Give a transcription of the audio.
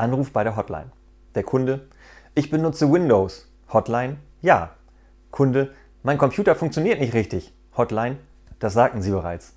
Anruf bei der Hotline. Der Kunde, ich benutze Windows. Hotline, ja. Kunde, mein Computer funktioniert nicht richtig. Hotline, das sagten Sie bereits.